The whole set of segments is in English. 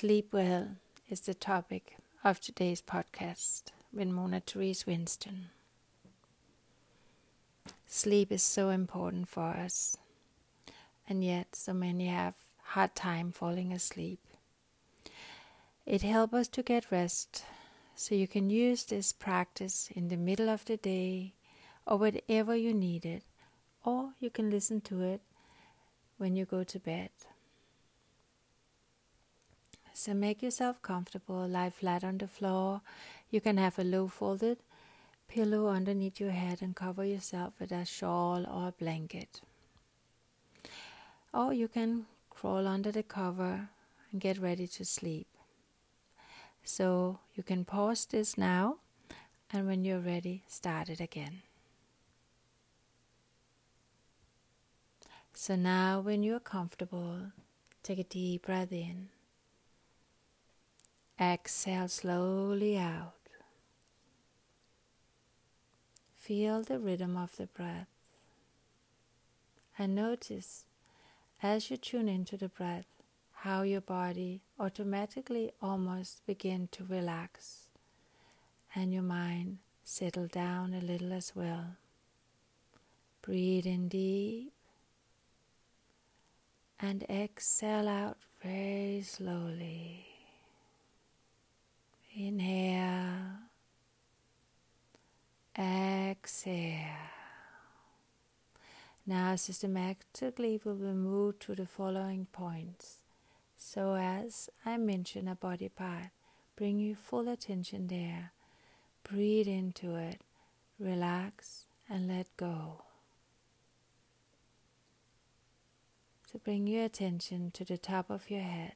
Sleep well is the topic of today's podcast with Mona Therese Winston. Sleep is so important for us, and yet so many have hard time falling asleep. It helps us to get rest, so you can use this practice in the middle of the day or whenever you need it, or you can listen to it when you go to bed. So make yourself comfortable, lie flat on the floor. You can have a low folded pillow underneath your head and cover yourself with a shawl or a blanket. Or you can crawl under the cover and get ready to sleep. So you can pause this now and when you're ready, start it again. So now, when you're comfortable, take a deep breath in. Exhale slowly out. Feel the rhythm of the breath. And notice as you tune into the breath how your body automatically almost begin to relax and your mind settle down a little as well. Breathe in deep and exhale out very slowly. Inhale. Exhale. Now, systematically, we will move to the following points. So, as I mention a body part, bring your full attention there. Breathe into it, relax, and let go. So, bring your attention to the top of your head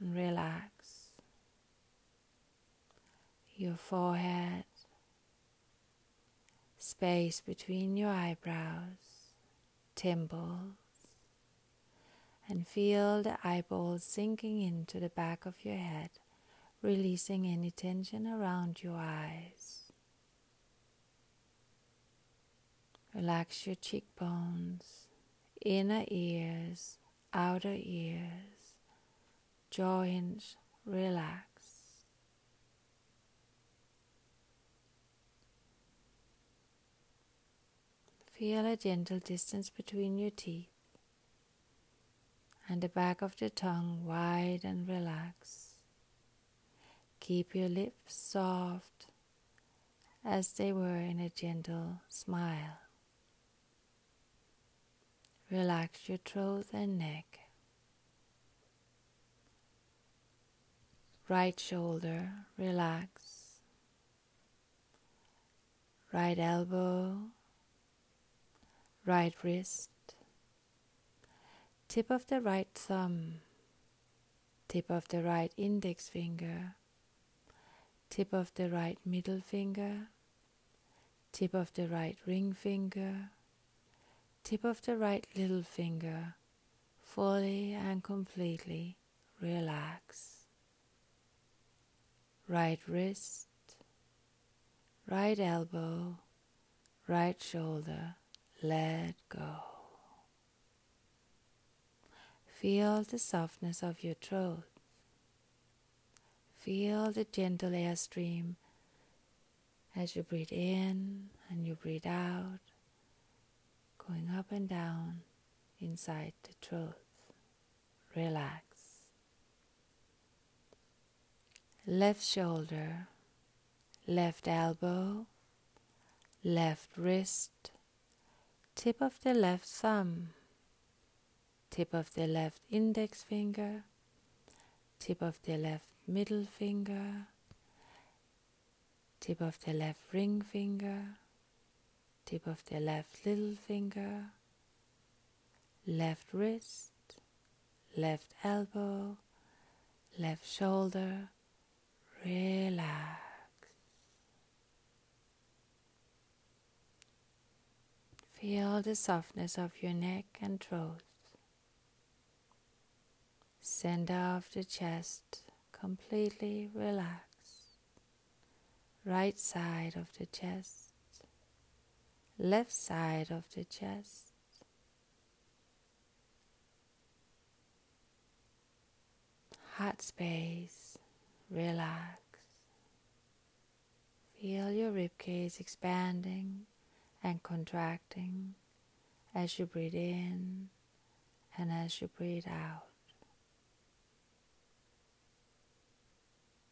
and relax your forehead, space between your eyebrows, temples, and feel the eyeballs sinking into the back of your head, releasing any tension around your eyes. Relax your cheekbones, inner ears, outer ears, jaw hinge, relax. Feel a gentle distance between your teeth and the back of the tongue wide and relaxed. Keep your lips soft as they were in a gentle smile. Relax your throat and neck. Right shoulder, relax. Right elbow, right wrist, tip of the right thumb, tip of the right index finger, tip of the right middle finger, tip of the right ring finger, tip of the right little finger, fully and completely relax. Right wrist, right elbow, right shoulder let go. Feel the softness of your throat. Feel the gentle airstream as you breathe in and you breathe out, going up and down inside the throat. Relax. Left shoulder, left elbow, left wrist, tip of the left thumb, tip of the left index finger, tip of the left middle finger, tip of the left ring finger, tip of the left little finger, left wrist, left elbow, left shoulder, relax. Feel the softness of your neck and throat. Center of the chest completely relaxed. Right side of the chest. Left side of the chest. heart space, relax. Feel your ribcage expanding and contracting as you breathe in and as you breathe out.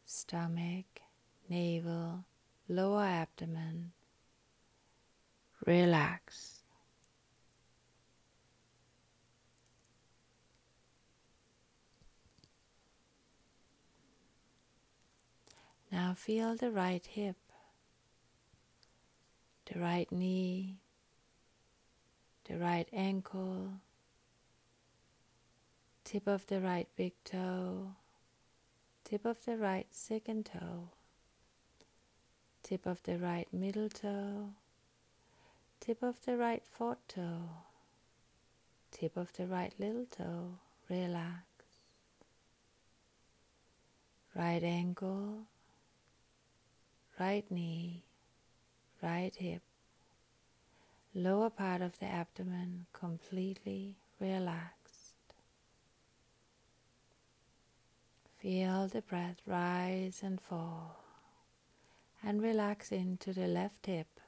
Stomach, navel, lower abdomen, relax. Now feel the right hip, the right knee, the right ankle, tip of the right big toe, tip of the right second toe, tip of the right middle toe, tip of the right fourth toe, tip of the right little toe, relax. Right ankle, right knee, right hip, lower part of the abdomen completely relaxed. Feel the breath rise and fall and relax into the left hip,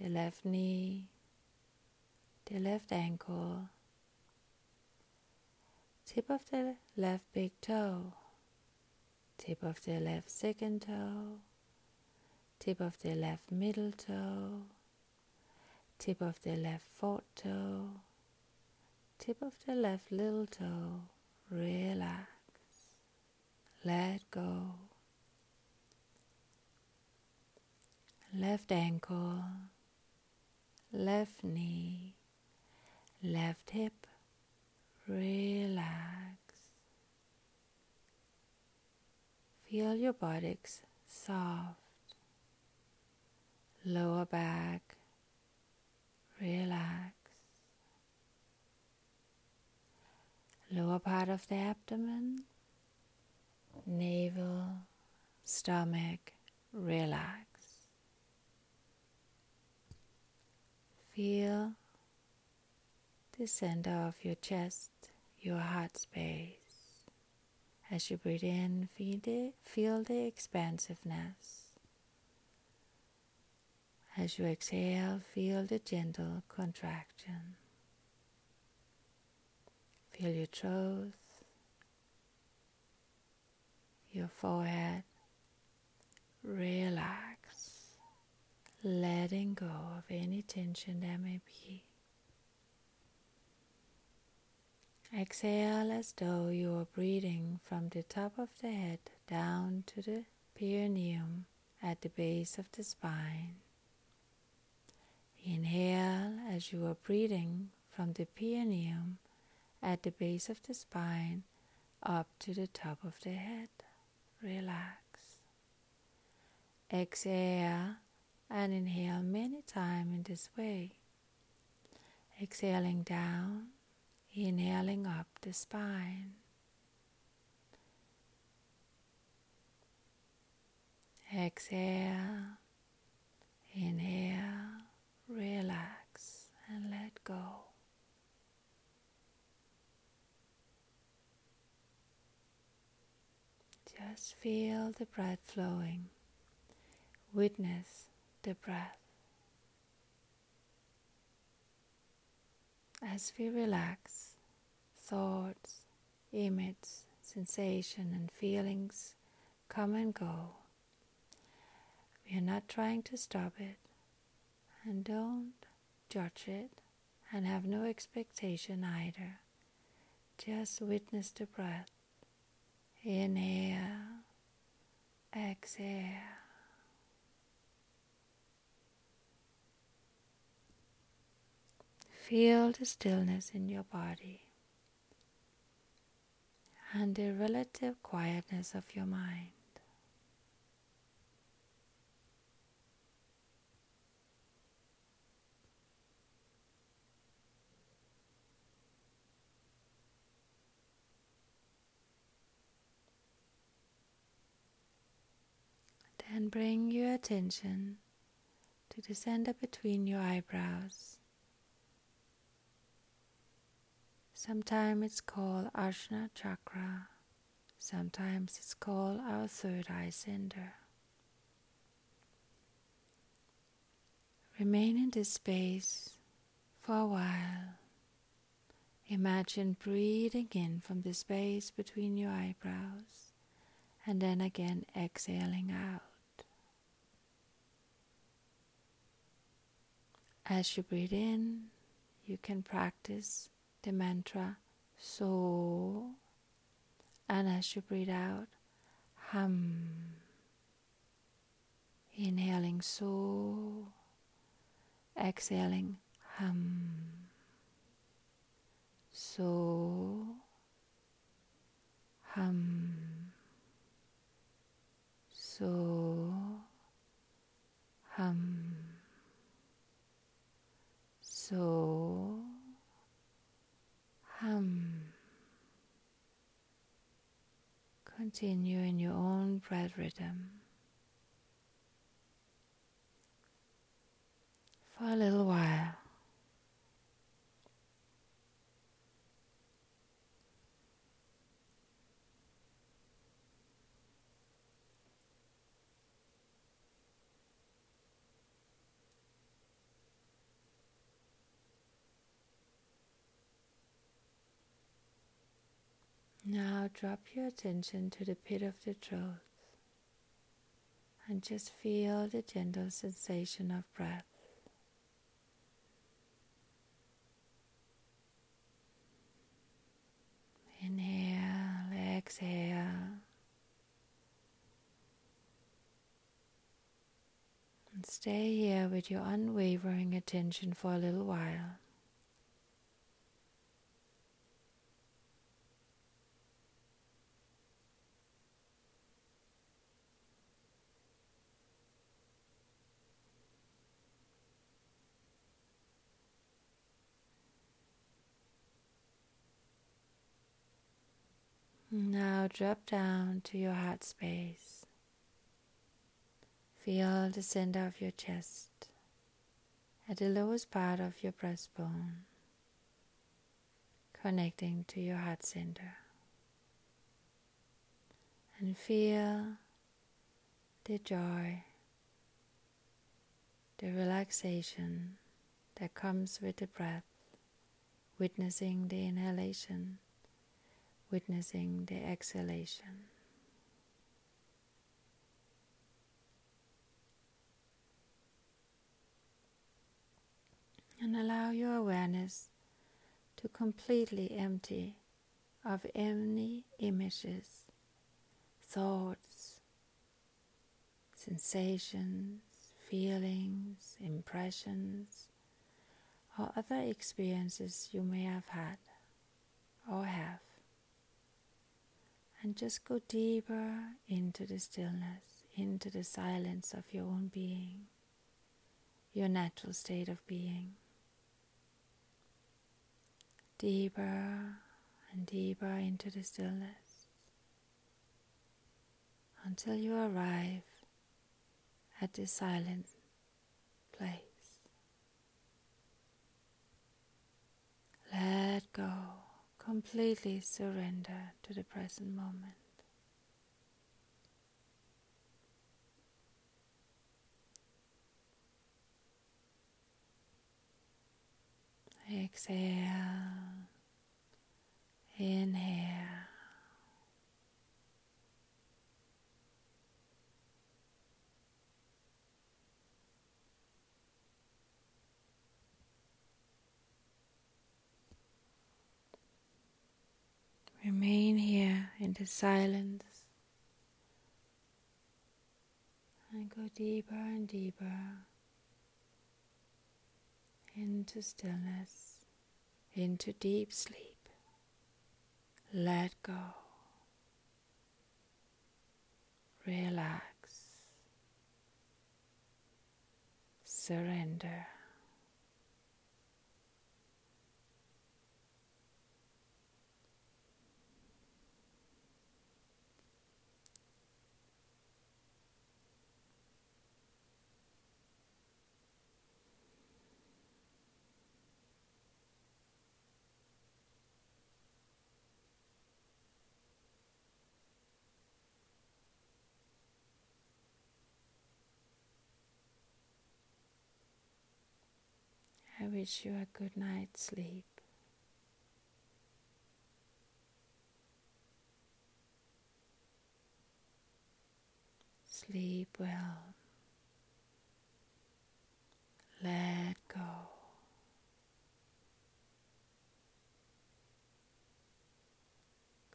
the left knee, the left ankle, tip of the left big toe tip of the left second toe, tip of the left middle toe, tip of the left fourth toe, tip of the left little toe. Relax. Let go. Left ankle, left knee, left hip. Relax. Feel your buttocks soft, lower back, relax, lower part of the abdomen, navel, stomach, relax. Feel the center of your chest, your heart space. As you breathe in, feel the, feel the expansiveness. As you exhale, feel the gentle contraction. Feel your throat, your forehead. Relax, letting go of any tension there may be. Exhale as though you are breathing from the top of the head down to the perineum at the base of the spine. Inhale as you are breathing from the perineum at the base of the spine up to the top of the head. Relax. Exhale and inhale many times in this way. Exhaling down inhaling up the spine. Exhale, inhale, relax and let go. Just feel the breath flowing. Witness the breath. As we relax, thoughts, images, sensation, and feelings come and go. We are not trying to stop it, and don't judge it, and have no expectation either. Just witness the breath. Inhale, exhale. Feel the stillness in your body and the relative quietness of your mind. Bring your attention to the center between your eyebrows Sometimes it's called Ajna Chakra. Sometimes it's called our third eye center. Remain in this space for a while. Imagine breathing in from the space between your eyebrows and then again exhaling out. As you breathe in, you can practice the mantra so, and as you breathe out, hum. Inhaling so, exhaling hum. So, hum. So, hum. So hum. Continue in your own breath rhythm for a little while. Now drop your attention to the pit of the throat and just feel the gentle sensation of breath. Inhale, exhale. And stay here with your unwavering attention for a little while. Now drop down to your heart space. Feel the center of your chest at the lowest part of your breastbone, connecting to your heart center. And feel the joy, the relaxation that comes with the breath, witnessing the inhalation witnessing the exhalation. And allow your awareness to completely empty of any images, thoughts, sensations, feelings, impressions, or other experiences you may have had or have and just go deeper into the stillness, into the silence of your own being, your natural state of being. Deeper and deeper into the stillness until you arrive at the silent place. Let go completely surrender to the present moment. Exhale, inhale. Remain here in the silence and go deeper and deeper into stillness, into deep sleep. Let go. Relax. Surrender. I wish you a good night's sleep. Sleep well. Let go.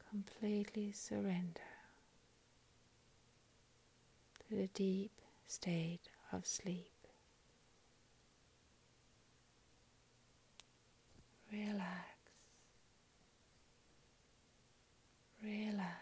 Completely surrender to the deep state of sleep. relax, relax.